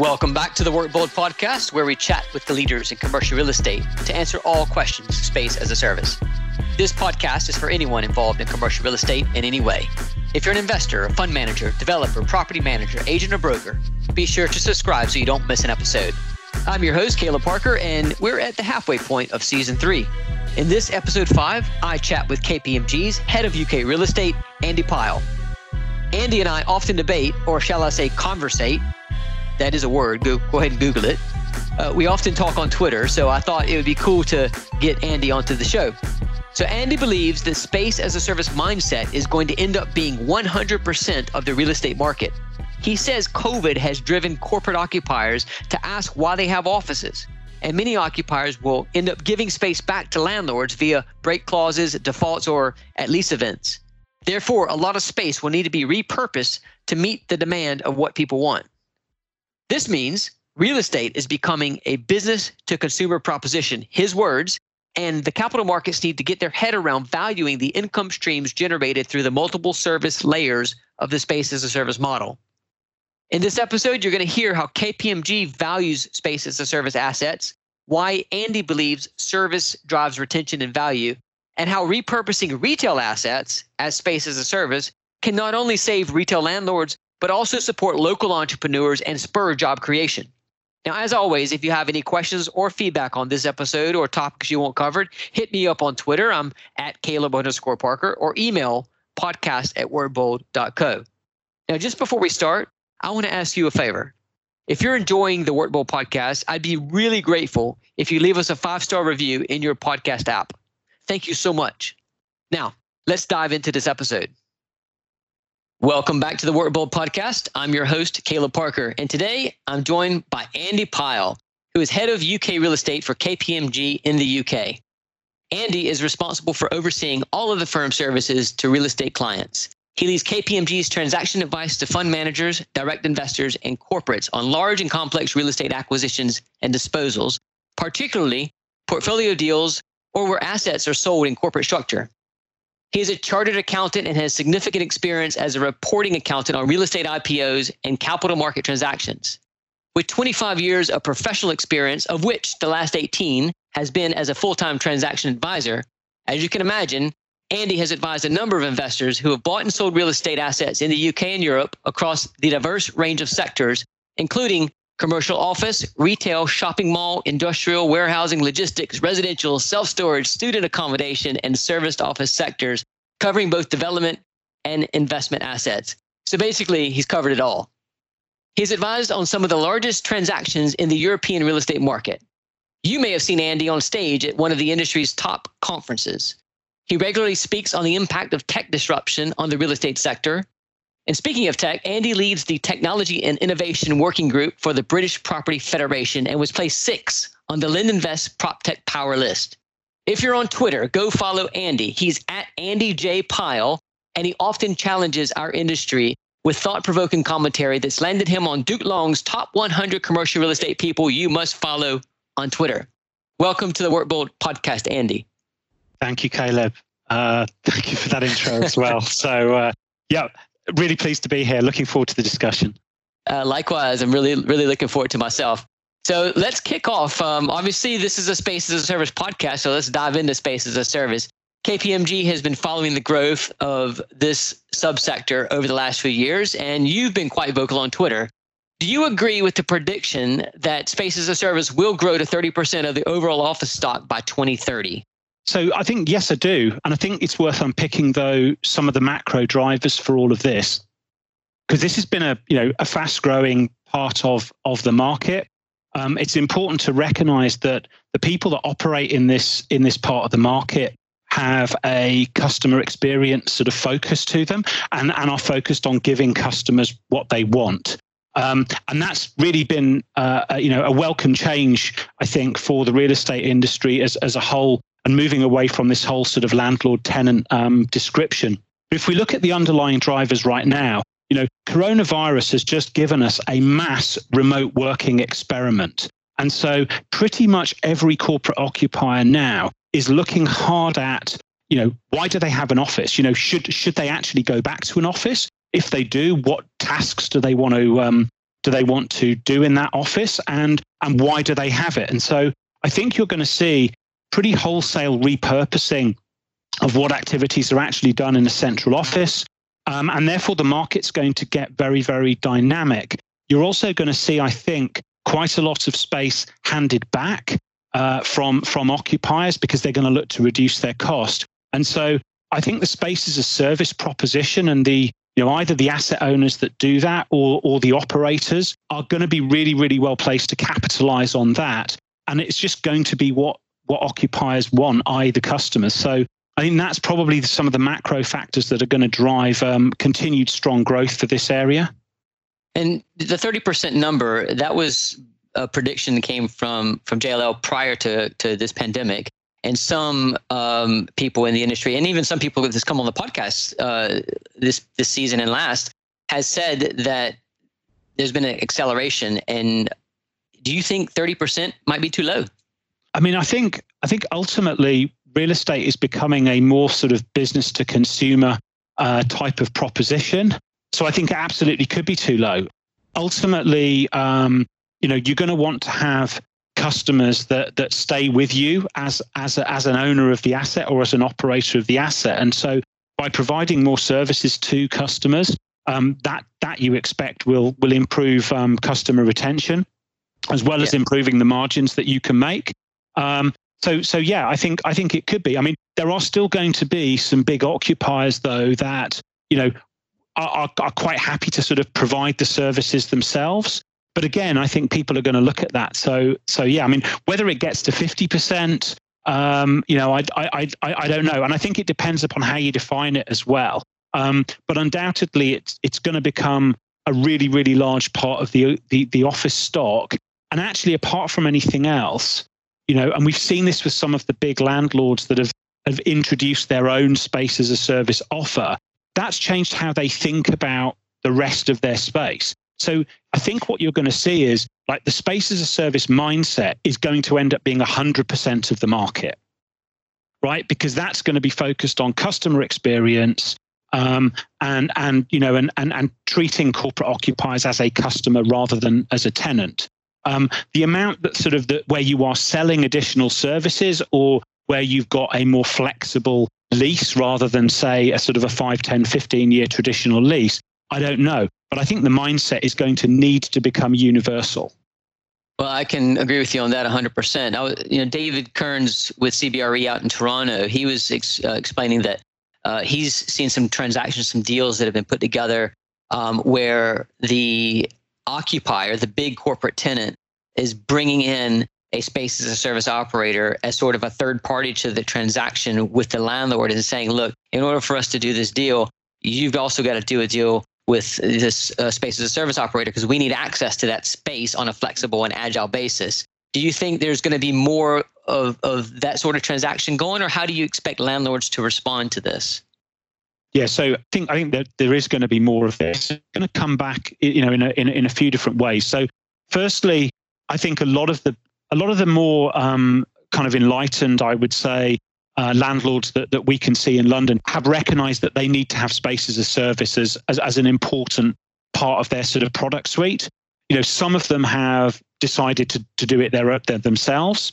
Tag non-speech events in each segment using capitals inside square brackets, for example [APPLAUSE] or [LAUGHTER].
Welcome back to the Workbold podcast, where we chat with the leaders in commercial real estate to answer all questions space as a service. This podcast is for anyone involved in commercial real estate in any way. If you're an investor, a fund manager, developer, property manager, agent, or broker, be sure to subscribe so you don't miss an episode. I'm your host, Caleb Parker, and we're at the halfway point of season three. In this episode five, I chat with KPMG's head of UK real estate, Andy Pyle. Andy and I often debate, or shall I say, conversate. That is a word. Go, go ahead and Google it. Uh, we often talk on Twitter, so I thought it would be cool to get Andy onto the show. So, Andy believes the space as a service mindset is going to end up being 100% of the real estate market. He says COVID has driven corporate occupiers to ask why they have offices. And many occupiers will end up giving space back to landlords via break clauses, defaults, or at lease events. Therefore, a lot of space will need to be repurposed to meet the demand of what people want. This means real estate is becoming a business to consumer proposition, his words, and the capital markets need to get their head around valuing the income streams generated through the multiple service layers of the space as a service model. In this episode, you're going to hear how KPMG values space as a service assets, why Andy believes service drives retention and value, and how repurposing retail assets as space as a service can not only save retail landlords, but also support local entrepreneurs and spur job creation. Now, as always, if you have any questions or feedback on this episode or topics you want covered, hit me up on Twitter. I'm at Caleb underscore Parker or email podcast at workbold.co. Now, just before we start, I want to ask you a favor. If you're enjoying the Workbold podcast, I'd be really grateful if you leave us a five star review in your podcast app. Thank you so much. Now, let's dive into this episode. Welcome back to the Workbold podcast. I'm your host, Caleb Parker, and today I'm joined by Andy Pyle, who is head of UK real estate for KPMG in the UK. Andy is responsible for overseeing all of the firm services to real estate clients. He leads KPMG's transaction advice to fund managers, direct investors, and corporates on large and complex real estate acquisitions and disposals, particularly portfolio deals or where assets are sold in corporate structure. He is a chartered accountant and has significant experience as a reporting accountant on real estate IPOs and capital market transactions. With 25 years of professional experience, of which the last 18 has been as a full time transaction advisor, as you can imagine, Andy has advised a number of investors who have bought and sold real estate assets in the UK and Europe across the diverse range of sectors, including commercial office, retail, shopping mall, industrial, warehousing, logistics, residential, self storage, student accommodation, and serviced office sectors, covering both development and investment assets. So basically, he's covered it all. He's advised on some of the largest transactions in the European real estate market. You may have seen Andy on stage at one of the industry's top conferences. He regularly speaks on the impact of tech disruption on the real estate sector, and speaking of tech, Andy leads the Technology and Innovation Working Group for the British Property Federation and was placed six on the LendInvest PropTech Power list. If you're on Twitter, go follow Andy. He's at Andy J. Pyle, and he often challenges our industry with thought provoking commentary that's landed him on Duke Long's top 100 commercial real estate people you must follow on Twitter. Welcome to the Workbold podcast, Andy. Thank you, Caleb. Uh, [LAUGHS] thank you for that intro as well. [LAUGHS] so, uh, yeah, really pleased to be here. Looking forward to the discussion. Uh, likewise, I'm really, really looking forward to myself. So let's kick off. Um, obviously, this is a Space as a Service podcast, so let's dive into Space as a Service. KPMG has been following the growth of this subsector over the last few years, and you've been quite vocal on Twitter. Do you agree with the prediction that Space as a Service will grow to 30% of the overall office stock by 2030? So I think yes, I do, and I think it's worth unpicking though some of the macro drivers for all of this, because this has been a you know a fast growing part of of the market. Um, it's important to recognise that the people that operate in this in this part of the market have a customer experience sort of focus to them and, and are focused on giving customers what they want. Um, and that's really been, uh, a, you know, a welcome change, I think, for the real estate industry as, as a whole and moving away from this whole sort of landlord tenant um, description. If we look at the underlying drivers right now, you know, coronavirus has just given us a mass remote working experiment. And so pretty much every corporate occupier now is looking hard at, you know, why do they have an office? You know, should should they actually go back to an office? If they do, what tasks do they want to um, do they want to do in that office and and why do they have it? And so I think you're going to see pretty wholesale repurposing of what activities are actually done in a central office. Um, and therefore, the market's going to get very, very dynamic. You're also going to see, I think, quite a lot of space handed back uh, from from occupiers because they're going to look to reduce their cost. And so, I think the space is a service proposition and the you know either the asset owners that do that or or the operators are going to be really, really well placed to capitalize on that. And it's just going to be what what occupiers want, i.e., the customers. So I think that's probably some of the macro factors that are going to drive um, continued strong growth for this area. And the 30% number, that was a prediction that came from, from JLL prior to, to this pandemic. And some um, people in the industry, and even some people that has come on the podcast uh, this, this season and last, has said that there's been an acceleration. And do you think 30% might be too low? I mean, I think I think ultimately real estate is becoming a more sort of business to consumer uh, type of proposition. So I think it absolutely could be too low. Ultimately, um, you know, you're going to want to have customers that that stay with you as as a, as an owner of the asset or as an operator of the asset. And so by providing more services to customers, um, that that you expect will will improve um, customer retention, as well yeah. as improving the margins that you can make. Um, so so yeah, I think I think it could be. I mean, there are still going to be some big occupiers though that you know are, are quite happy to sort of provide the services themselves. But again, I think people are going to look at that. So so yeah, I mean, whether it gets to fifty percent, um, you know, I, I I I don't know, and I think it depends upon how you define it as well. Um, but undoubtedly, it's it's going to become a really really large part of the the, the office stock. And actually, apart from anything else, you know, and we've seen this with some of the big landlords that have have introduced their own space as a service offer. That's changed how they think about the rest of their space. So I think what you're going to see is like the space as a service mindset is going to end up being 100% of the market, right? Because that's going to be focused on customer experience um, and and you know and, and and treating corporate occupiers as a customer rather than as a tenant um, the amount that sort of the, where you are selling additional services or where you've got a more flexible lease rather than say a sort of a 5 10 15 year traditional lease i don't know but i think the mindset is going to need to become universal well, I can agree with you on that 100%. I was, you know, David Kearns with CBRE out in Toronto, he was ex, uh, explaining that uh, he's seen some transactions, some deals that have been put together um, where the occupier, the big corporate tenant, is bringing in a space as a service operator as sort of a third party to the transaction with the landlord and saying, look, in order for us to do this deal, you've also got to do a deal with this uh, space as a service operator because we need access to that space on a flexible and agile basis. Do you think there's going to be more of, of that sort of transaction going, or how do you expect landlords to respond to this? Yeah, so I think I think that there is going to be more of this. It's going to come back, you know, in a, in in a few different ways. So, firstly, I think a lot of the a lot of the more um, kind of enlightened, I would say, uh, landlords that, that we can see in London have recognised that they need to have space as a service as, as as an important part of their sort of product suite. You know, some of them have decided to to do it their, their themselves,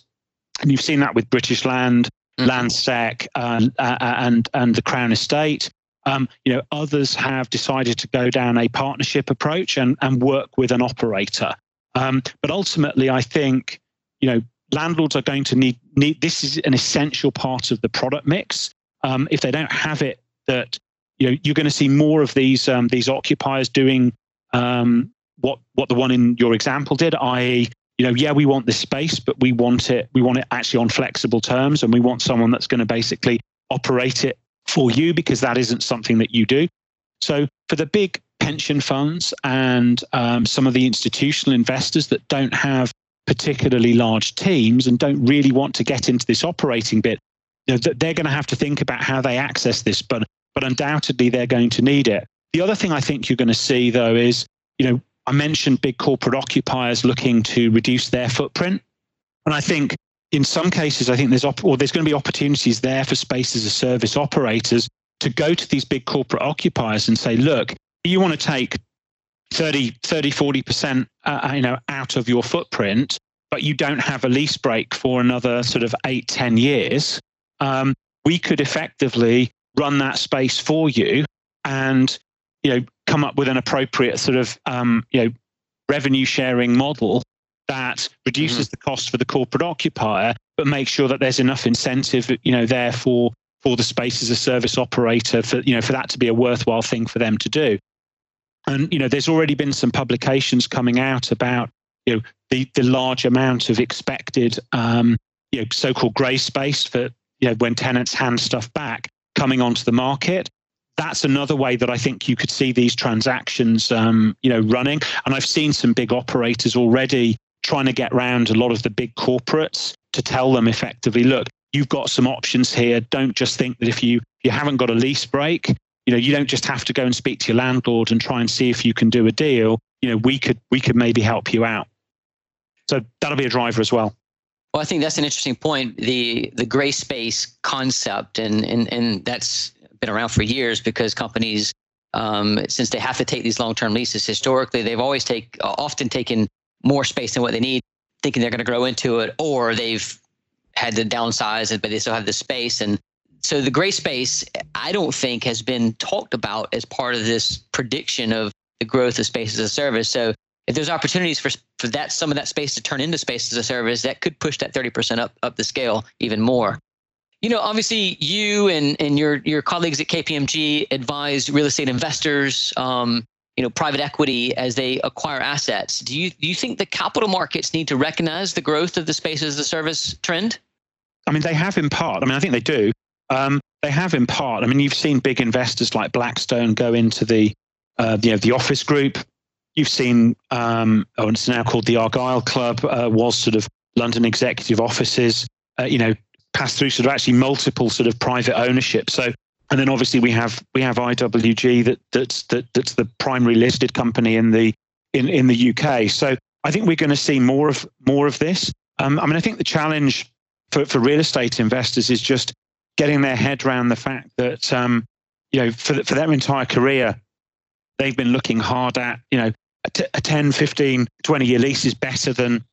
and you've seen that with British Land, mm-hmm. Landsec, uh, uh, and and the Crown Estate. Um, you know, others have decided to go down a partnership approach and, and work with an operator. Um, but ultimately, I think, you know, landlords are going to need, need this is an essential part of the product mix. Um, if they don't have it, that you know, you're going to see more of these um, these occupiers doing um, what what the one in your example did, i.e., you know, yeah, we want this space, but we want it we want it actually on flexible terms, and we want someone that's going to basically operate it for you because that isn't something that you do. So for the big pension funds and um, some of the institutional investors that don't have particularly large teams and don't really want to get into this operating bit, you know, they're going to have to think about how they access this, but but undoubtedly they're going to need it. The other thing I think you're going to see though is, you know, I mentioned big corporate occupiers looking to reduce their footprint. And I think in some cases, I think there's op- or there's going to be opportunities there for space as a service operators to go to these big corporate occupiers and say, look, you want to take 30, 30 40% uh, you know, out of your footprint, but you don't have a lease break for another sort of eight, 10 years, um, we could effectively run that space for you and you know come up with an appropriate sort of um, you know revenue sharing model that reduces mm-hmm. the cost for the corporate occupier but make sure that there's enough incentive you know there for for the space as a service operator for you know for that to be a worthwhile thing for them to do and you know there's already been some publications coming out about you know the the large amount of expected um, you know so-called grey space for you know when tenants hand stuff back coming onto the market that's another way that I think you could see these transactions, um, you know, running. And I've seen some big operators already trying to get around a lot of the big corporates to tell them effectively, look, you've got some options here. Don't just think that if you you haven't got a lease break, you know, you don't just have to go and speak to your landlord and try and see if you can do a deal. You know, we could we could maybe help you out. So that'll be a driver as well. Well, I think that's an interesting point. The the grey space concept, and and and that's been around for years because companies, um, since they have to take these long term leases, historically they've always take often taken more space than what they need, thinking they're going to grow into it, or they've had to downsize it, but they still have the space. And so the grey space, I don't think has been talked about as part of this prediction of the growth of space as a service. So if there's opportunities for for that some of that space to turn into space as a service, that could push that 30% up up the scale even more. You know, obviously, you and and your your colleagues at KPMG advise real estate investors, um, you know, private equity as they acquire assets. Do you do you think the capital markets need to recognize the growth of the space as a service trend? I mean, they have in part. I mean, I think they do. Um, they have in part. I mean, you've seen big investors like Blackstone go into the uh, you know the office group. You've seen, um, oh, it's now called the Argyll Club, uh, was sort of London executive offices. Uh, you know, pass through sort of actually multiple sort of private ownership. So and then obviously we have we have IWG that that's that, that's the primary listed company in the in in the UK. So I think we're going to see more of more of this. Um, I mean, I think the challenge for for real estate investors is just getting their head around the fact that um, you know for for their entire career they've been looking hard at you know a, t- a 10 15 20 year lease is better than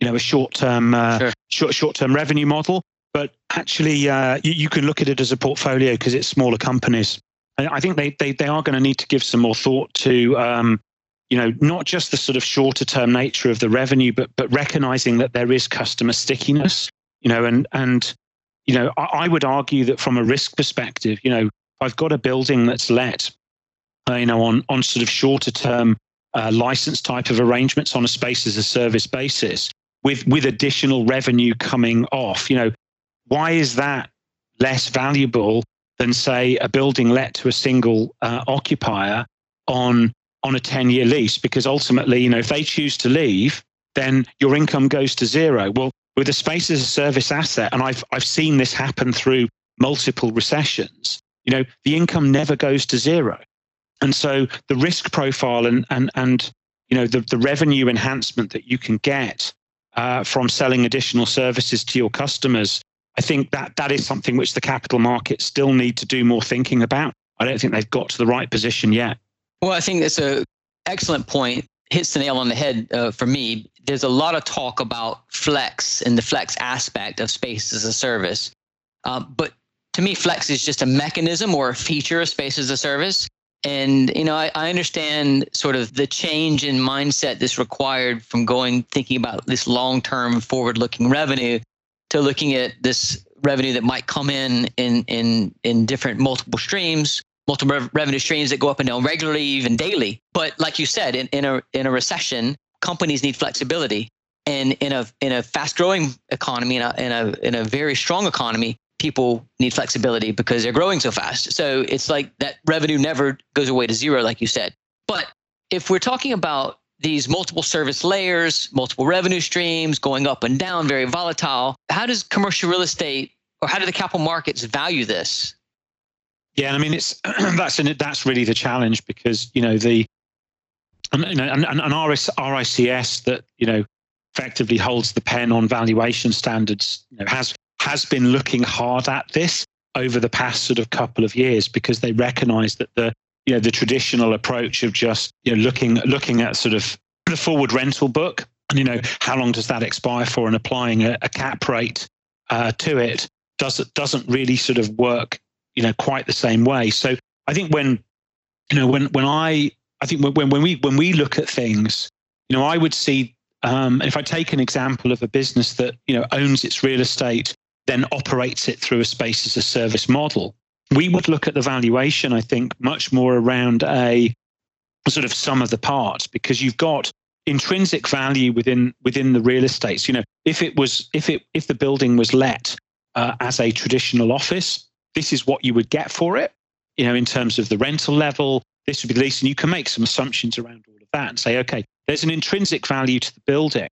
you know a short term uh, sure. short short term revenue model but actually uh, you, you, can look at it as a portfolio because it's smaller companies. And I think they, they, they are going to need to give some more thought to, um, you know, not just the sort of shorter term nature of the revenue, but but recognizing that there is customer stickiness, you know, and and you know, I, I would argue that from a risk perspective, you know, I've got a building that's let, uh, you know, on on sort of shorter term uh, license type of arrangements on a space as a service basis with with additional revenue coming off. You know, why is that less valuable than, say, a building let to a single uh, occupier on on a 10 year lease? Because ultimately, you know, if they choose to leave, then your income goes to zero. Well, with a space as a service asset, and I've I've seen this happen through multiple recessions, you know, the income never goes to zero. And so the risk profile and and and you know the, the revenue enhancement that you can get uh, from selling additional services to your customers I think that that is something which the capital markets still need to do more thinking about. I don't think they've got to the right position yet. Well, I think that's a excellent point. Hits the nail on the head uh, for me. There's a lot of talk about flex and the flex aspect of space as a service, uh, but to me, flex is just a mechanism or a feature of space as a service. And you know, I, I understand sort of the change in mindset that's required from going thinking about this long-term, forward-looking revenue to looking at this revenue that might come in in in in different multiple streams multiple rev- revenue streams that go up and down regularly even daily. But like you said in, in a in a recession companies need flexibility. And in a in a fast growing economy in a, in a in a very strong economy people need flexibility because they're growing so fast. So it's like that revenue never goes away to zero like you said. But if we're talking about these multiple service layers, multiple revenue streams going up and down, very volatile. How does commercial real estate or how do the capital markets value this? Yeah, I mean it's [CLEARS THROAT] that's that's really the challenge because you know the know, and, and RS, RICS that you know effectively holds the pen on valuation standards you know, has has been looking hard at this over the past sort of couple of years because they recognise that the you know the traditional approach of just you know looking looking at sort of the forward rental book and you know how long does that expire for and applying a, a cap rate uh, to it does doesn't really sort of work you know quite the same way. So i think when you know when when i i think when when we when we look at things you know i would see um, if i take an example of a business that you know owns its real estate then operates it through a space as a service model we would look at the valuation i think much more around a sort of sum of the parts because you've got intrinsic value within within the real estate. So, you know, if it was if it if the building was let uh, as a traditional office, this is what you would get for it. You know, in terms of the rental level, this would be the lease, and you can make some assumptions around all of that and say, okay, there's an intrinsic value to the building.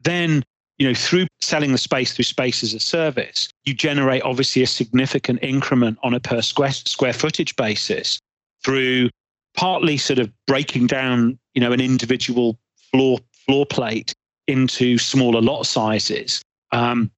Then, you know, through selling the space through space as a service, you generate obviously a significant increment on a per square square footage basis through partly sort of breaking down, you know, an individual floor floor plate into smaller lot sizes, um,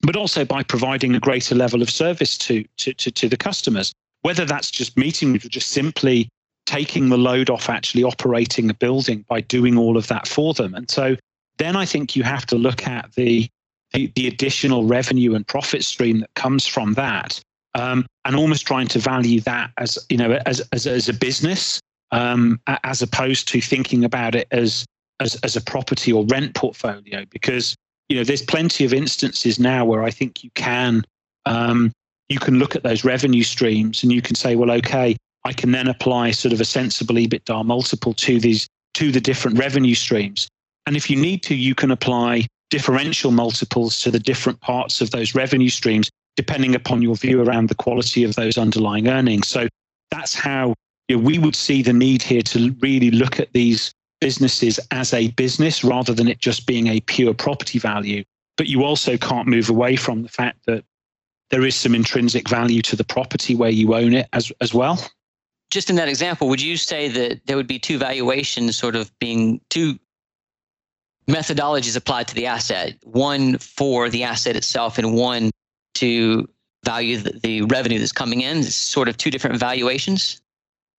but also by providing a greater level of service to, to, to, to the customers. Whether that's just meeting just simply taking the load off actually operating a building by doing all of that for them. And so then I think you have to look at the the, the additional revenue and profit stream that comes from that, um, and almost trying to value that as you know as as, as a business, um, as opposed to thinking about it as as, as a property or rent portfolio because you know there's plenty of instances now where I think you can um, you can look at those revenue streams and you can say, well, okay, I can then apply sort of a sensible EBITDA multiple to these to the different revenue streams. And if you need to, you can apply differential multiples to the different parts of those revenue streams, depending upon your view around the quality of those underlying earnings. So that's how you know, we would see the need here to really look at these businesses as a business rather than it just being a pure property value. But you also can't move away from the fact that there is some intrinsic value to the property where you own it as, as well. Just in that example, would you say that there would be two valuations sort of being two methodologies applied to the asset, one for the asset itself and one to value the, the revenue that's coming in, it's sort of two different valuations?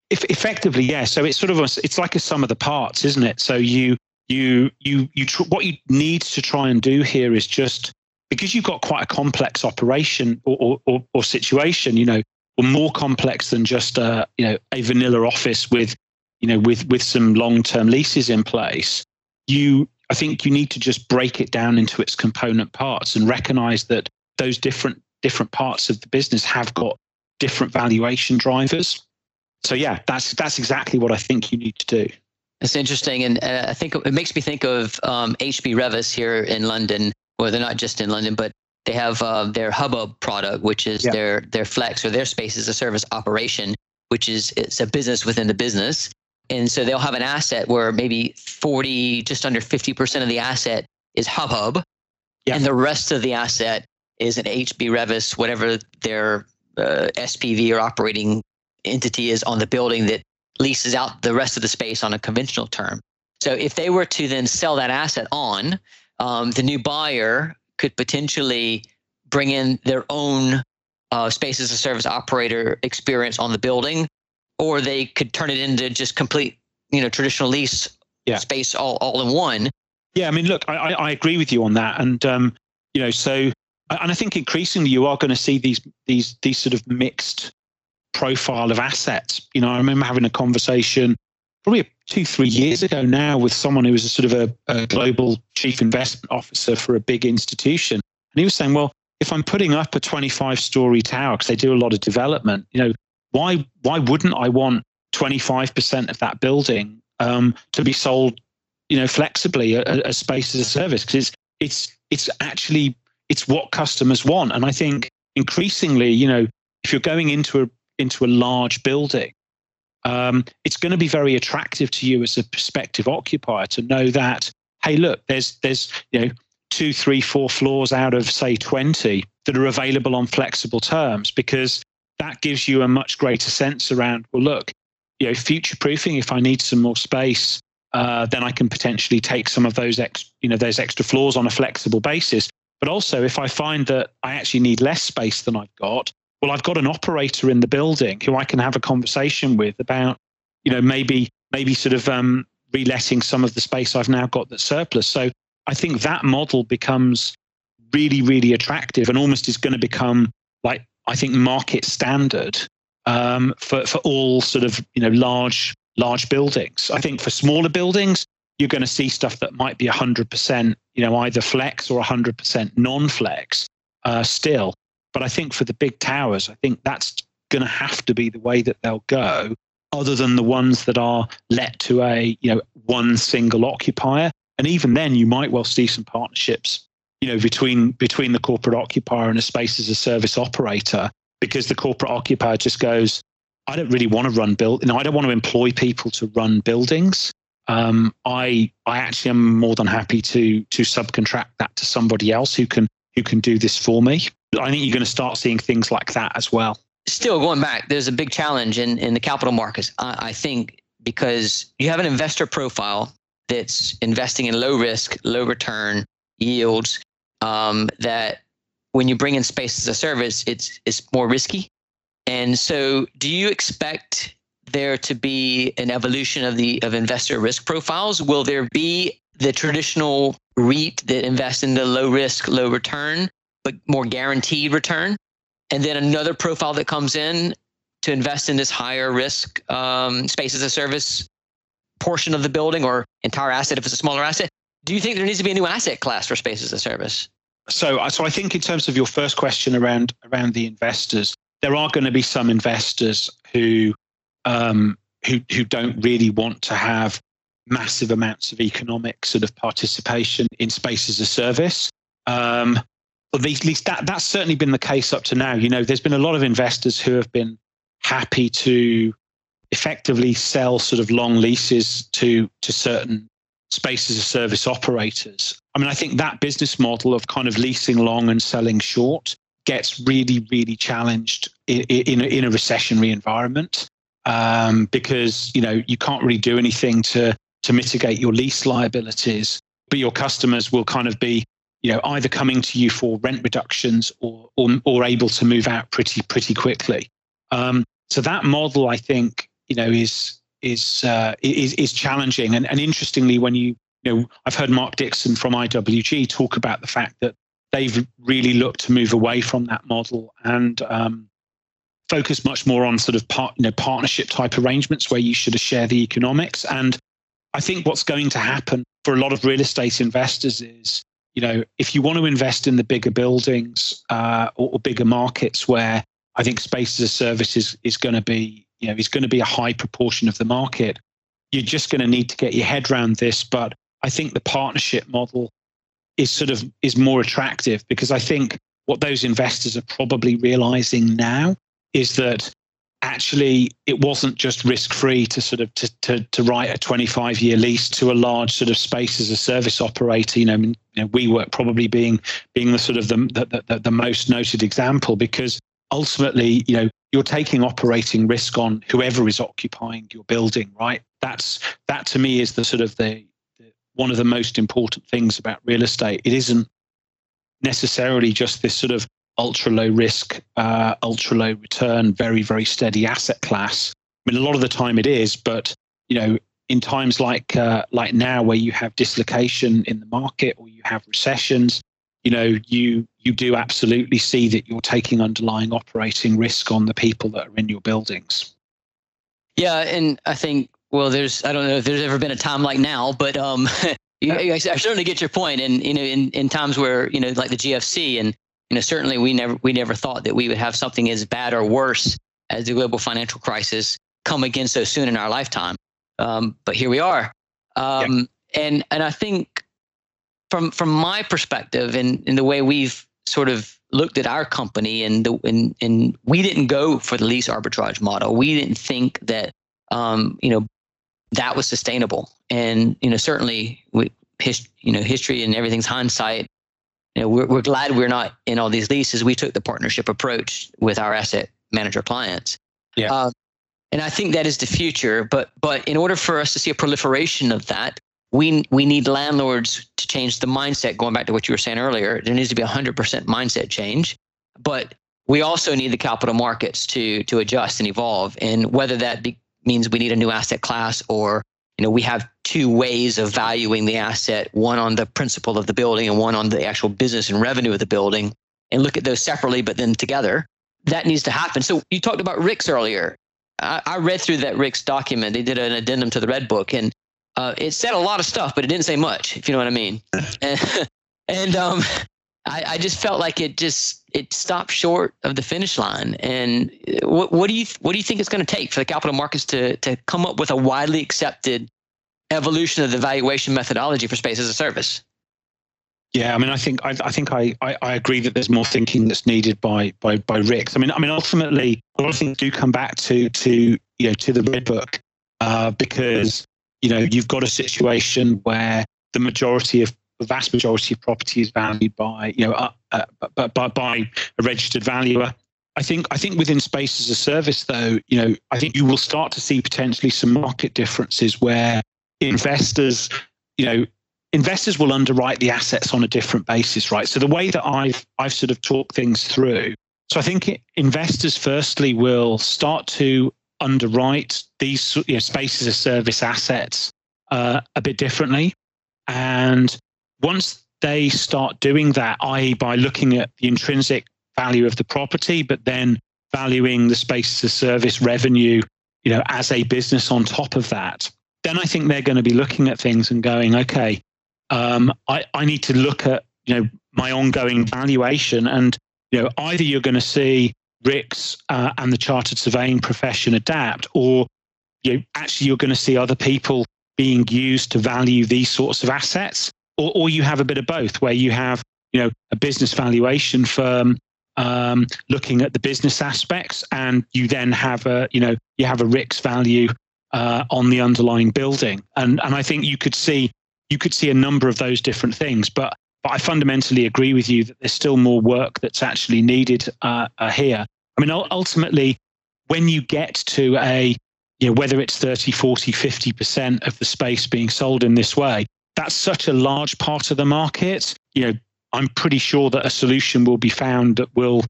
If, effectively, yeah. So it's sort of a, it's like a sum of the parts, isn't it? So you you you you tr- what you need to try and do here is just because you've got quite a complex operation or or, or situation, you know, or more complex than just a you know a vanilla office with you know with with some long term leases in place. You I think you need to just break it down into its component parts and recognize that those different different parts of the business have got different valuation drivers so yeah, that's that's exactly what I think you need to do. It's interesting, and uh, I think it makes me think of um, HB Reavis here in London. Well, they're not just in London, but they have uh, their Hubhub product, which is their their Flex or their Space as a Service operation, which is it's a business within the business. And so they'll have an asset where maybe 40, just under 50% of the asset is Hubhub, and the rest of the asset is an HB Reavis, whatever their uh, SPV or operating entity is on the building that leases out the rest of the space on a conventional term. So if they were to then sell that asset on, um, the new buyer could potentially bring in their own uh, space as a service operator experience on the building, or they could turn it into just complete, you know, traditional lease yeah. space all, all in one. Yeah, I mean, look, I, I agree with you on that, and um, you know, so and I think increasingly you are going to see these these these sort of mixed profile of assets. You know, I remember having a conversation probably two, three years ago now with someone who was a sort of a, a global chief investment officer for a big institution. And he was saying, well, if I'm putting up a 25 story tower, because they do a lot of development, you know, why, why wouldn't I want 25% of that building um, to be sold, you know, flexibly as space as a service? Because it's, it's, it's actually, it's what customers want. And I think increasingly, you know, if you're going into a into a large building, um, it's going to be very attractive to you as a prospective occupier to know that, hey, look, there's there's you know two, three, four floors out of say 20 that are available on flexible terms because that gives you a much greater sense around, well, look, you know, future proofing, if I need some more space, uh, then I can potentially take some of those ex, you know, those extra floors on a flexible basis. But also, if I find that I actually need less space than I've got, well, I've got an operator in the building who I can have a conversation with about, you know, maybe maybe sort of um, reletting some of the space I've now got that's surplus. So I think that model becomes really, really attractive and almost is going to become like I think market standard um, for for all sort of you know large large buildings. I think for smaller buildings, you're going to see stuff that might be 100%, you know, either flex or 100% non-flex uh, still. But I think for the big towers, I think that's going to have to be the way that they'll go, other than the ones that are let to a, you know, one single occupier. And even then, you might well see some partnerships, you know, between between the corporate occupier and a space as a service operator, because the corporate occupier just goes, I don't really want to run build, you know, I don't want to employ people to run buildings um, I I actually am more than happy to to subcontract that to somebody else who can who can do this for me. I think you're going to start seeing things like that as well. Still going back, there's a big challenge in in the capital markets. I, I think because you have an investor profile that's investing in low risk, low return yields. Um, that when you bring in space as a service, it's it's more risky. And so, do you expect there to be an evolution of the of investor risk profiles? Will there be the traditional REIT that invests in the low risk, low return, but more guaranteed return? And then another profile that comes in to invest in this higher risk um, space as a service portion of the building or entire asset if it's a smaller asset. Do you think there needs to be a new asset class for space as a service? So, so I think in terms of your first question around around the investors, there are going to be some investors who um, who who don't really want to have massive amounts of economic sort of participation in space as a service. Um, at least that that's certainly been the case up to now. You know, there's been a lot of investors who have been happy to effectively sell sort of long leases to to certain space as a service operators. I mean, I think that business model of kind of leasing long and selling short gets really, really challenged in, in, in a recessionary environment um, because you know you can't really do anything to to mitigate your lease liabilities, but your customers will kind of be you know either coming to you for rent reductions or or, or able to move out pretty pretty quickly. Um, so that model, I think, you know, is is uh, is is challenging. And, and interestingly, when you you know, I've heard Mark Dixon from IWG talk about the fact that they've really looked to move away from that model and um, focus much more on sort of part, you know, partnership type arrangements where you should share the economics. And I think what's going to happen for a lot of real estate investors is, you know, if you want to invest in the bigger buildings uh, or, or, bigger markets where I think space as a service is, is going to be, you know, is going to be a high proportion of the market, you're just going to need to get your head around this. But I think the partnership model is sort of is more attractive because I think what those investors are probably realizing now is that actually it wasn't just risk free to sort of to, to, to write a 25 year lease to a large sort of space as a service operator you know, you know probably being being the sort of the, the, the, the most noted example because ultimately you know you're taking operating risk on whoever is occupying your building right that's that to me is the sort of the, the one of the most important things about real estate it isn't necessarily just this sort of ultra low risk, uh, ultra low return, very, very steady asset class. I mean, a lot of the time it is, but you know, in times like uh, like now, where you have dislocation in the market or you have recessions, you know, you you do absolutely see that you're taking underlying operating risk on the people that are in your buildings. Yeah, and I think well, there's I don't know if there's ever been a time like now, but um, [LAUGHS] I, I certainly get your point. And you know, in in times where you know, like the GFC and you know, certainly we never we never thought that we would have something as bad or worse as the global financial crisis come again so soon in our lifetime. Um, but here we are, um, and and I think from from my perspective and in the way we've sort of looked at our company and the and, and we didn't go for the lease arbitrage model. We didn't think that um, you know that was sustainable. And you know certainly with his, you know history and everything's hindsight you know, we're, we're glad we're not in all these leases. We took the partnership approach with our asset manager clients. Yeah. Uh, and I think that is the future. But but in order for us to see a proliferation of that, we we need landlords to change the mindset. Going back to what you were saying earlier, there needs to be a hundred percent mindset change. But we also need the capital markets to to adjust and evolve. And whether that be means we need a new asset class or you know we have two ways of valuing the asset one on the principle of the building and one on the actual business and revenue of the building and look at those separately but then together that needs to happen so you talked about RICS earlier i, I read through that RICS document they did an addendum to the red book and uh, it said a lot of stuff but it didn't say much if you know what i mean and, [LAUGHS] [LAUGHS] and um, I, I, just felt like it just it stopped short of the finish line. And what, what do you what do you think it's going to take for the capital markets to to come up with a widely accepted evolution of the valuation methodology for space as a service? Yeah, I mean, I think I, I think I, I, I, agree that there's more thinking that's needed by by by RICS. I mean, I mean, ultimately, a lot of things do come back to to you know to the red book uh, because you know you've got a situation where the majority of the vast majority of property is valued by you know uh, uh, by, by, a registered valuer. I think I think within space as a service, though, you know, I think you will start to see potentially some market differences where investors, you know, investors will underwrite the assets on a different basis, right? So the way that I've I've sort of talked things through. So I think investors firstly will start to underwrite these you know, as service assets uh, a bit differently, and once they start doing that, i.e., by looking at the intrinsic value of the property, but then valuing the space as a service revenue, you know, as a business on top of that, then I think they're going to be looking at things and going, okay, um, I, I need to look at you know my ongoing valuation, and you know either you're going to see RICS uh, and the chartered surveying profession adapt, or you know, actually you're going to see other people being used to value these sorts of assets or, or you have a bit of both, where you have you know a business valuation firm um, looking at the business aspects, and you then have a you know you have a RICS value uh, on the underlying building, and and I think you could see you could see a number of those different things, but but I fundamentally agree with you that there's still more work that's actually needed uh, uh, here. I mean, ultimately, when you get to a you know, whether it's 30, 40, 50% of the space being sold in this way, that's such a large part of the market. You know, I'm pretty sure that a solution will be found that will,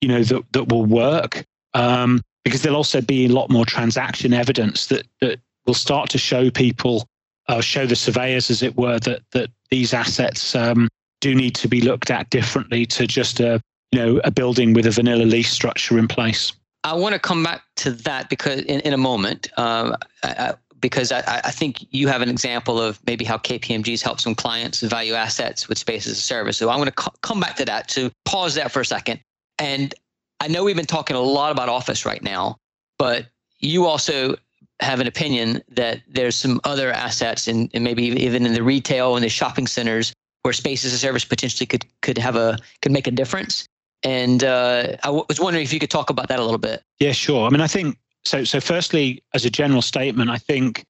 you know, that, that will work. Um, because there'll also be a lot more transaction evidence that that will start to show people, uh, show the surveyors, as it were, that that these assets um, do need to be looked at differently to just a you know a building with a vanilla lease structure in place. I want to come back to that because in, in a moment, um, I, because I, I, think you have an example of maybe how KPMG's helped some clients value assets with space as a service. So I'm going to co- come back to that to pause that for a second. And I know we've been talking a lot about office right now, but you also have an opinion that there's some other assets and maybe even in the retail and the shopping centers where space as a service potentially could could have a could make a difference. And uh, I w- was wondering if you could talk about that a little bit. Yeah, sure. I mean, I think so so firstly as a general statement i think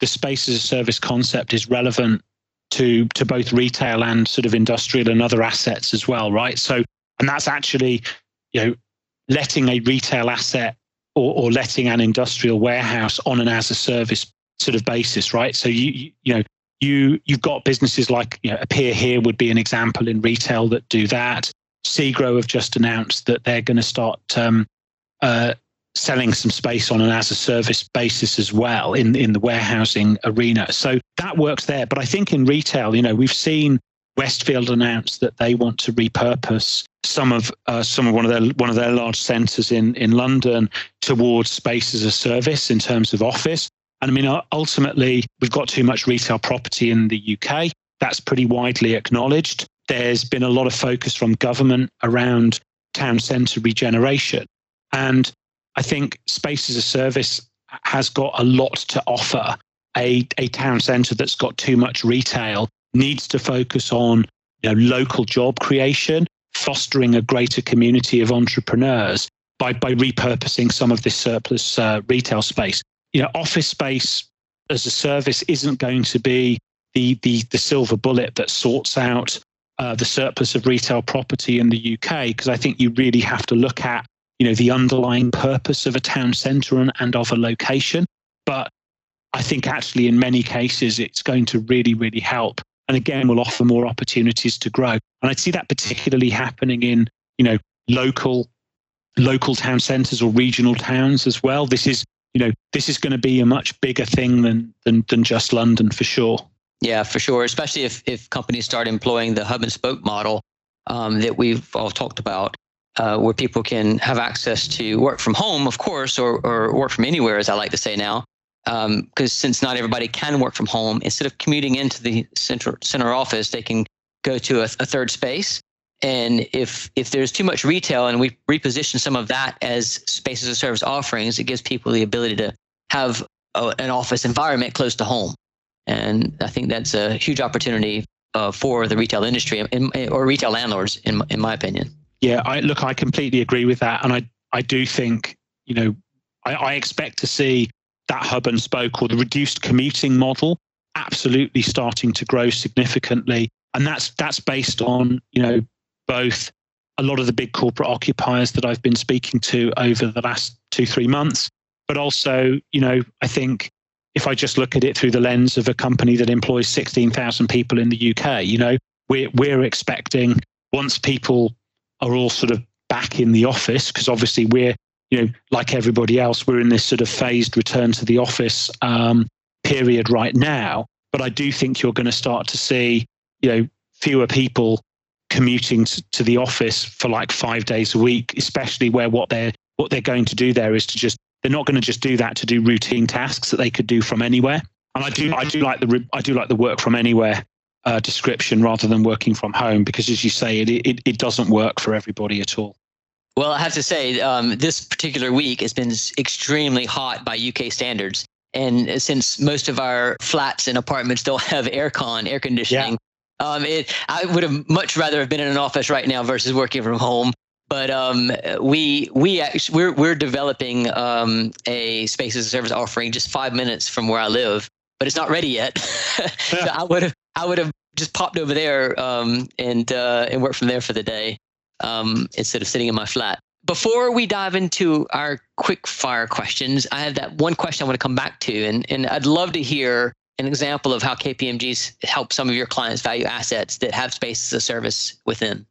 the space as a service concept is relevant to to both retail and sort of industrial and other assets as well right so and that's actually you know letting a retail asset or, or letting an industrial warehouse on an as a service sort of basis right so you you know you you've got businesses like you know appear here would be an example in retail that do that SEGRO have just announced that they're going to start um, uh, selling some space on an as a service basis as well in in the warehousing arena. So that works there. But I think in retail, you know, we've seen Westfield announce that they want to repurpose some of uh, some of one of their one of their large centres in in London towards space as a service in terms of office. And I mean, ultimately, we've got too much retail property in the UK. That's pretty widely acknowledged. There's been a lot of focus from government around town centre regeneration. And I think space as a service has got a lot to offer. A, a town centre that's got too much retail needs to focus on you know, local job creation, fostering a greater community of entrepreneurs by, by repurposing some of this surplus uh, retail space. You know, office space as a service isn't going to be the, the, the silver bullet that sorts out uh, the surplus of retail property in the UK, because I think you really have to look at you know, the underlying purpose of a town centre and, and of a location. But I think actually in many cases it's going to really, really help. And again, will offer more opportunities to grow. And I see that particularly happening in, you know, local local town centres or regional towns as well. This is you know, this is going to be a much bigger thing than than, than just London for sure. Yeah, for sure. Especially if if companies start employing the hub and spoke model um, that we've all talked about, uh, where people can have access to work from home, of course, or or work from anywhere, as I like to say now. Because um, since not everybody can work from home, instead of commuting into the center center office, they can go to a, a third space and if if there's too much retail and we reposition some of that as spaces of service offerings, it gives people the ability to have a, an office environment close to home. And I think that's a huge opportunity uh, for the retail industry in, or retail landlords, in in my opinion. Yeah, I look, I completely agree with that, and I I do think you know I, I expect to see that hub and spoke or the reduced commuting model absolutely starting to grow significantly and that's that's based on you know both a lot of the big corporate occupiers that I've been speaking to over the last two, three months, but also, you know, I think if I just look at it through the lens of a company that employs 16,000 people in the UK, you know, we're, we're expecting once people are all sort of back in the office, because obviously we're, you know, like everybody else, we're in this sort of phased return to the office um, period right now. But I do think you're going to start to see, you know, fewer people commuting to the office for like five days a week, especially where what they're what they're going to do there is to just they're not going to just do that to do routine tasks that they could do from anywhere. And I do I do like the I do like the work from anywhere uh, description rather than working from home because, as you say, it it, it doesn't work for everybody at all. Well, I have to say, um, this particular week has been extremely hot by UK standards. And since most of our flats and apartments don't have aircon, air conditioning, um, it, I would have much rather have been in an office right now versus working from home. But um, we we actually we're we're developing um, a space as a service offering just five minutes from where I live, but it's not ready yet. [LAUGHS] so I would have I would have just popped over there um, and uh, and worked from there for the day um, instead of sitting in my flat. Before we dive into our quick fire questions, I have that one question I want to come back to, and and I'd love to hear an example of how KPMG's helped some of your clients value assets that have space as a service within?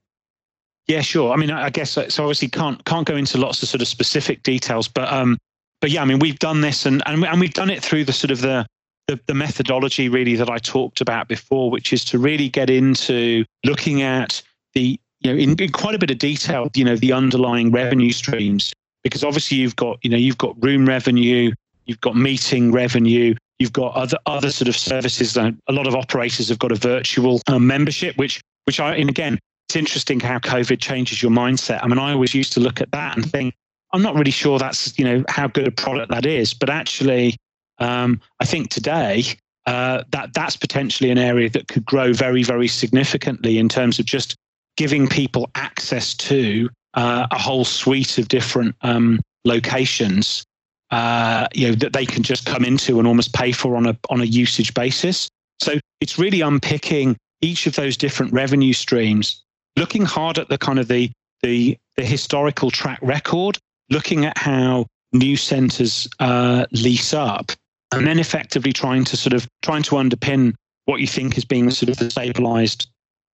Yeah, sure. I mean, I guess so. Obviously, can't can't go into lots of sort of specific details, but um, but yeah, I mean, we've done this, and and and we've done it through the sort of the the, the methodology really that I talked about before, which is to really get into looking at the you know in, in quite a bit of detail, you know, the underlying revenue streams, because obviously you've got you know you've got room revenue, you've got meeting revenue, You've got other other sort of services. A lot of operators have got a virtual um, membership, which which I and again, it's interesting how COVID changes your mindset. I mean, I always used to look at that and think, I'm not really sure that's you know how good a product that is, but actually, um, I think today uh, that that's potentially an area that could grow very very significantly in terms of just giving people access to uh, a whole suite of different um, locations uh, you know that they can just come into and almost pay for on a on a usage basis. So it's really unpicking each of those different revenue streams, looking hard at the kind of the the, the historical track record, looking at how new centres uh, lease up, and then effectively trying to sort of trying to underpin what you think is being sort of the stabilised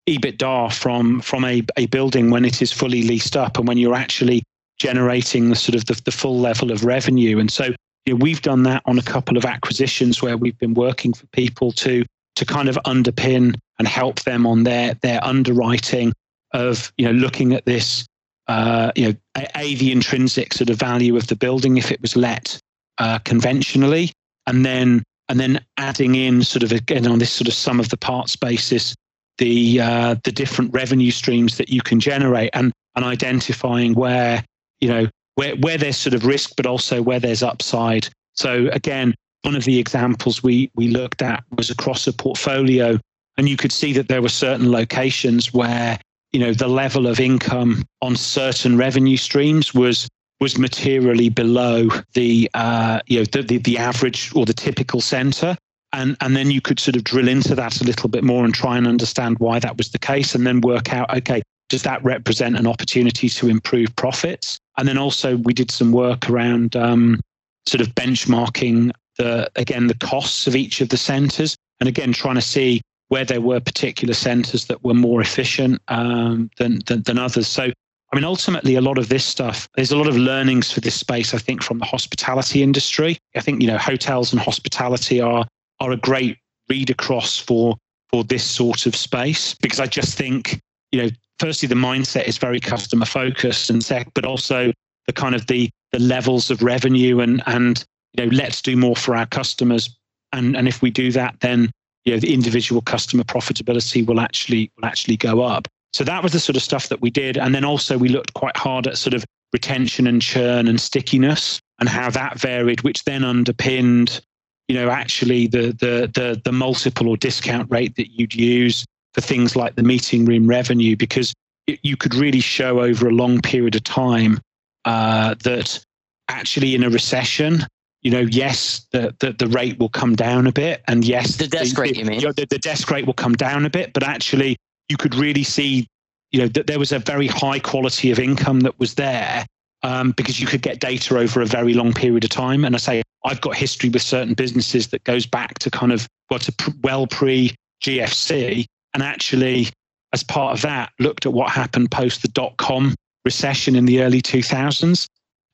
EBITDA from from a, a building when it is fully leased up and when you're actually generating the sort of the, the full level of revenue. And so you know, we've done that on a couple of acquisitions where we've been working for people to to kind of underpin and help them on their their underwriting of you know looking at this uh, you know a, the intrinsic sort of value of the building if it was let uh, conventionally and then and then adding in sort of again on this sort of sum of the parts basis the uh, the different revenue streams that you can generate and and identifying where you know, where, where there's sort of risk, but also where there's upside. So again, one of the examples we, we looked at was across a portfolio, and you could see that there were certain locations where, you know, the level of income on certain revenue streams was was materially below the uh, you know the, the, the average or the typical center. And and then you could sort of drill into that a little bit more and try and understand why that was the case and then work out okay does that represent an opportunity to improve profits? And then also we did some work around um, sort of benchmarking the again the costs of each of the centres, and again trying to see where there were particular centres that were more efficient um, than, than, than others. So I mean, ultimately, a lot of this stuff, there's a lot of learnings for this space, I think, from the hospitality industry. I think, you know, hotels and hospitality are, are a great read across for, for this sort of space because I just think, you know, firstly, the mindset is very customer focused and sec, but also the kind of the, the levels of revenue and, and, you know, let's do more for our customers. And, and if we do that, then, you know, the individual customer profitability will actually, will actually go up. So that was the sort of stuff that we did. And then also we looked quite hard at sort of retention and churn and stickiness and how that varied, which then underpinned, you know, actually the the the the multiple or discount rate that you'd use for things like the meeting room revenue, because it, you could really show over a long period of time uh, that actually in a recession, you know, yes, the, the, the rate will come down a bit, and yes, the desk the, rate, you mean? The, the desk rate will come down a bit, but actually you could really see, you know, that there was a very high quality of income that was there um, because you could get data over a very long period of time. And I say I've got history with certain businesses that goes back to kind of well to pr- well pre GFC, and actually as part of that looked at what happened post the dot com recession in the early 2000s.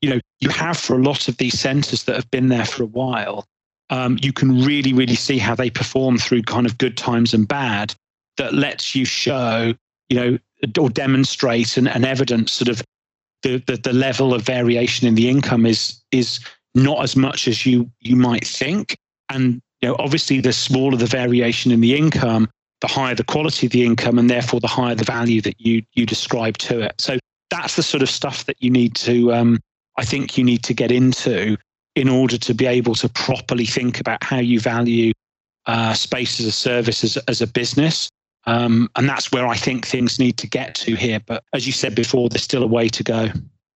You know, you have for a lot of these centers that have been there for a while. Um, you can really, really see how they perform through kind of good times and bad that lets you show, you know, or demonstrate and, and evidence sort of the, the, the level of variation in the income is is not as much as you you might think. And you know, obviously, the smaller the variation in the income, the higher the quality of the income, and therefore the higher the value that you you describe to it. So that's the sort of stuff that you need to, um, I think, you need to get into in order to be able to properly think about how you value uh, space as a service as, as a business. Um, and that's where I think things need to get to here. But as you said before, there's still a way to go.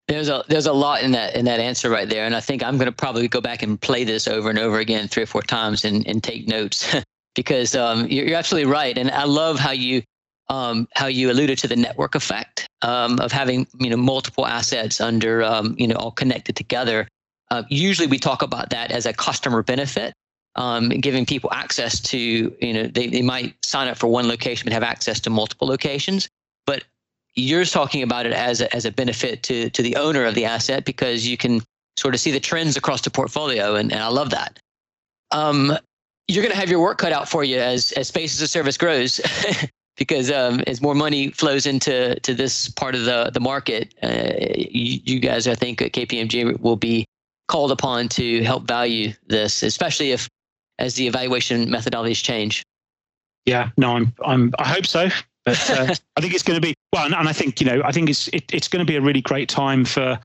There's a there's a lot in that in that answer right there, and I think I'm going to probably go back and play this over and over again three or four times and, and take notes [LAUGHS] because um, you're, you're, absolutely right, and I love how you um, how you alluded to the network effect um, of having you know multiple assets under um, you know all connected together. Uh, usually, we talk about that as a customer benefit, um, giving people access to, you know, they, they might sign up for one location but have access to multiple locations. But you're talking about it as a, as a benefit to, to the owner of the asset because you can sort of see the trends across the portfolio. And, and I love that. Um, you're going to have your work cut out for you as, as space as a service grows. [LAUGHS] because um, as more money flows into to this part of the the market, uh, you, you, guys, I think, at KPMG will be called upon to help value this, especially if as the evaluation methodologies change? Yeah, no, I'm, I'm, I hope so. But uh, [LAUGHS] I think it's going to be well, and, and, I think you know, I think it's it, it's going to be a really great time for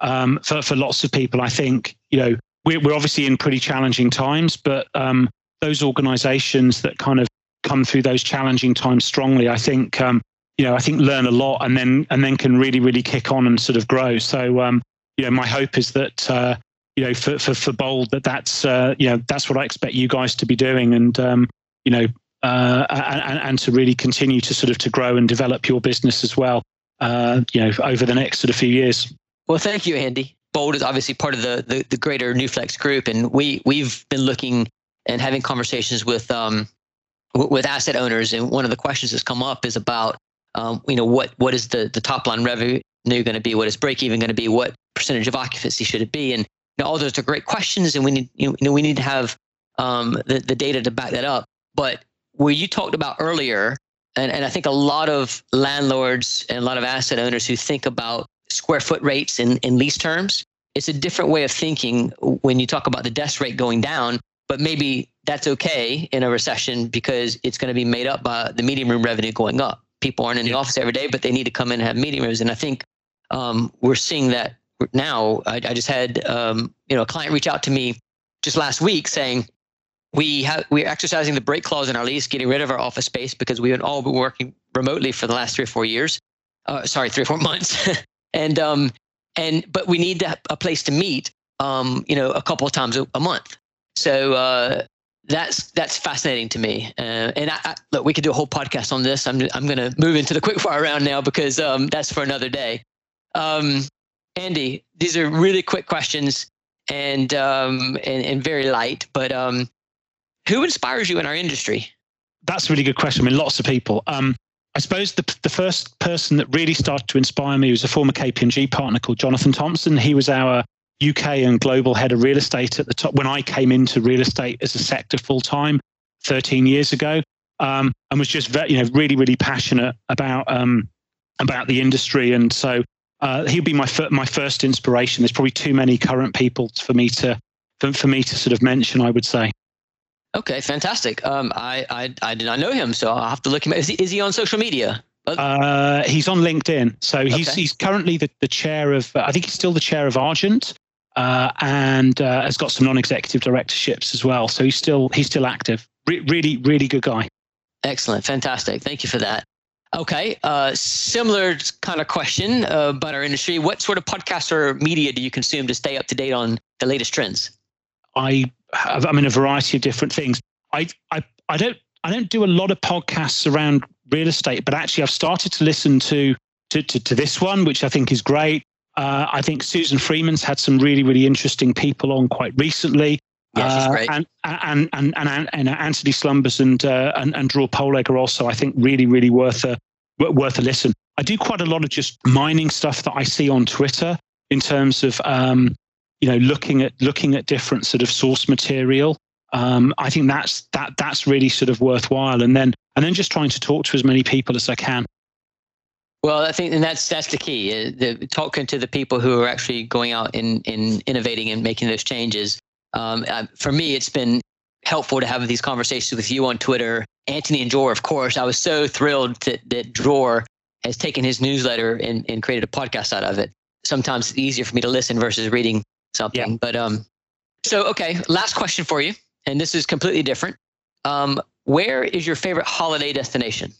um, for for lots of people. I think you know we're we're obviously in pretty challenging times, but um, those organisations that kind of come through those challenging times strongly, I think um, you know, I think learn a lot and then and then can really really kick on and sort of grow. So um, you know, my hope is that uh, you know, for for, for bold that that's uh, you know that's what I expect you guys to be doing, and um, you know, uh, and, and to really continue to sort of to grow and develop your business as well, uh, you know, over the next sort of few years. Well, thank you, Andy. Bold is obviously part of the the, the greater Newflex group, and we we've been looking and having conversations with um with asset owners, and one of the questions that's come up is about um, you know what what is the the top line revenue going to be? What is break even going to be? What percentage of occupancy should it be? And know, all those are great questions, and we need you know we need to have um, the the data to back that up. But where you talked about earlier, and, and I think a lot of landlords and a lot of asset owners who think about square foot rates in, in lease terms, it's a different way of thinking when you talk about the desk rate going down. But maybe that's okay in a recession because it's going to be made up by the meeting room revenue going up. People aren't in the office every day, but they need to come in and have meeting rooms. And I think um, we're seeing that now I, I just had um, you know a client reach out to me just last week saying we have we're exercising the break clause in our lease, getting rid of our office space because we've all been working remotely for the last three or four years. Uh, sorry, three or four [LAUGHS] months, and um, and but we need a place to meet, um, you know, a couple of times a, a month. So uh, that's that's fascinating to me. Uh, and I, I, look, we could do a whole podcast on this. I'm I'm going to move into the [LAUGHS] quickfire round now because um, that's for another day. Um, Andy, these are really quick questions and um, and, and very light. But um, who inspires you in our industry? That's a really good question. I mean, lots of people. Um, I suppose the, the first person that really started to inspire me was a former KPMG partner called Jonathan Thompson. He was our UK and global head of real estate at the top when I came into real estate as a sector full time 13 years ago, um, and was just very, you know really really passionate about um, about the industry. And so uh, he'd be my fir- my first inspiration. There's probably too many current people for me to for, for me to sort of mention. I would say. Okay, fantastic. Um, I, I I did not know him, so I'll have to look him. Is he is he on social media? Uh, he's on LinkedIn. So he's okay. he's currently the, the chair of uh, I think he's still the chair of Argent, uh, and uh, has got some non-executive directorships as well. So he's still he's still active. Re- really really good guy. Excellent, fantastic. Thank you for that. Okay, uh, similar kind of question uh, about our industry. What sort of podcasts or media do you consume to stay up to date on the latest trends? I have, I mean, a variety of different things. I, I, I don't, I don't do a lot of podcasts around real estate, but actually, I've started to listen to to, to, to this one, which I think is great. Uh, I think Susan Freeman's had some really, really interesting people on quite recently. Yeah, uh, and, and, and, and, and Anthony Slumbers and, uh, and, and Dror Poleg are also, I think, really, really worth a, worth a listen. I do quite a lot of just mining stuff that I see on Twitter in terms of um, you know looking at looking at different sort of source material um, I think that's that that's really sort of worthwhile and then and then just trying to talk to as many people as I can well I think and that's that's the key uh, the, talking to the people who are actually going out and, in innovating and making those changes um, uh, for me it's been helpful to have these conversations with you on Twitter Anthony and Dror of course I was so thrilled that, that Dror has taken his newsletter and, and created a podcast out of it sometimes it's easier for me to listen versus reading something. Yeah. But um, so okay, last question for you, and this is completely different. Um, where is your favorite holiday destination?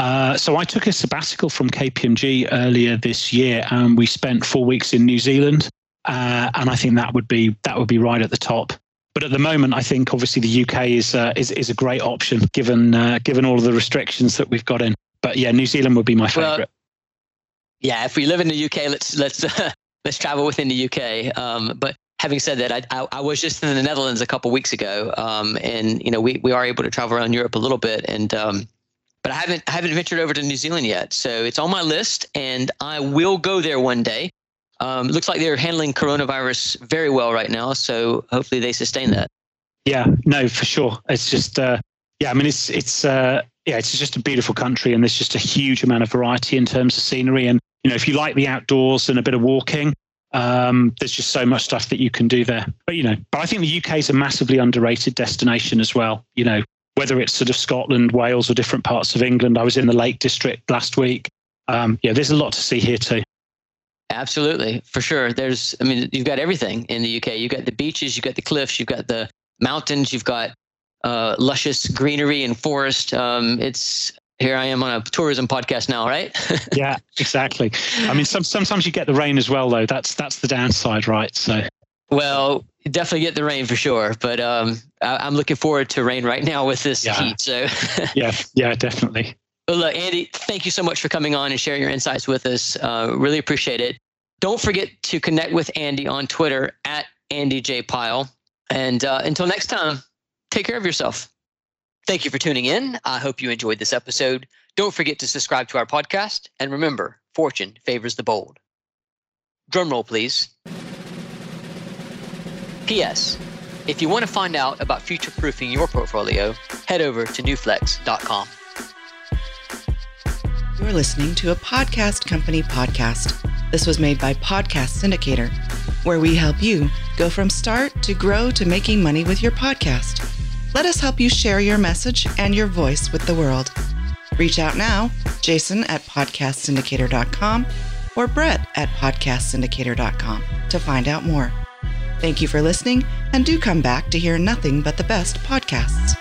Uh, so I took a sabbatical from KPMG earlier this year, and we spent four weeks in New Zealand, uh, and I think that would be that would be right at the top. But at the moment, I think obviously the UK is uh, is is a great option given uh, given all of the restrictions that we've got in. But yeah, New Zealand would be my favorite. Well, yeah, if we live in the UK, let's let's [LAUGHS] let's travel within the UK. Um, but having said that, I, I, I, was just in the Netherlands a couple weeks ago, um, and you know we, we are able to travel around Europe a little bit, and um, but I haven't I haven't ventured over to New Zealand yet. So it's on my list, and I will go there one day. Um, looks like they're handling coronavirus very well right now, so hopefully they sustain that. Yeah, no, for sure. It's just uh, yeah, I mean it's it's uh, yeah, it's just a beautiful country, and there's just a huge amount of variety in terms of scenery and you know, if you like the outdoors and a bit of walking, um, there's just so much stuff that you can do there. But you know, but I think the UK is a massively underrated destination as well. You know, whether it's sort of Scotland, Wales, or different parts of England. I was in the Lake District last week. Um, yeah, there's a lot to see here too. Absolutely, for sure. There's, I mean, you've got everything in the UK. You've got the beaches, you've got the cliffs, you've got the mountains, you've got uh, luscious greenery and forest. Um, it's here I am on a tourism podcast now, right? [LAUGHS] yeah, exactly. I mean, some, sometimes you get the rain as well, though. That's that's the downside, right? So. Well, definitely get the rain for sure, but um, I, am looking forward to rain right now with this yeah. heat. So. [LAUGHS] yeah, yeah, definitely. Well, look, Andy, thank you so much for coming on and sharing your insights with us. Uh, really appreciate it. Don't forget to connect with Andy on Twitter at Andy J Pyle. And uh, until next time, take care of yourself. Thank you for tuning in. I hope you enjoyed this episode. Don't forget to subscribe to our podcast. And remember, fortune favors the bold. Drumroll, please. P.S. If you want to find out about future proofing your portfolio, head over to newflex.com. You're listening to a podcast company podcast. This was made by Podcast Syndicator, where we help you go from start to grow to making money with your podcast. Let us help you share your message and your voice with the world. Reach out now, Jason at podcastsyndicator.com or Brett at podcastsyndicator.com to find out more. Thank you for listening, and do come back to hear nothing but the best podcasts.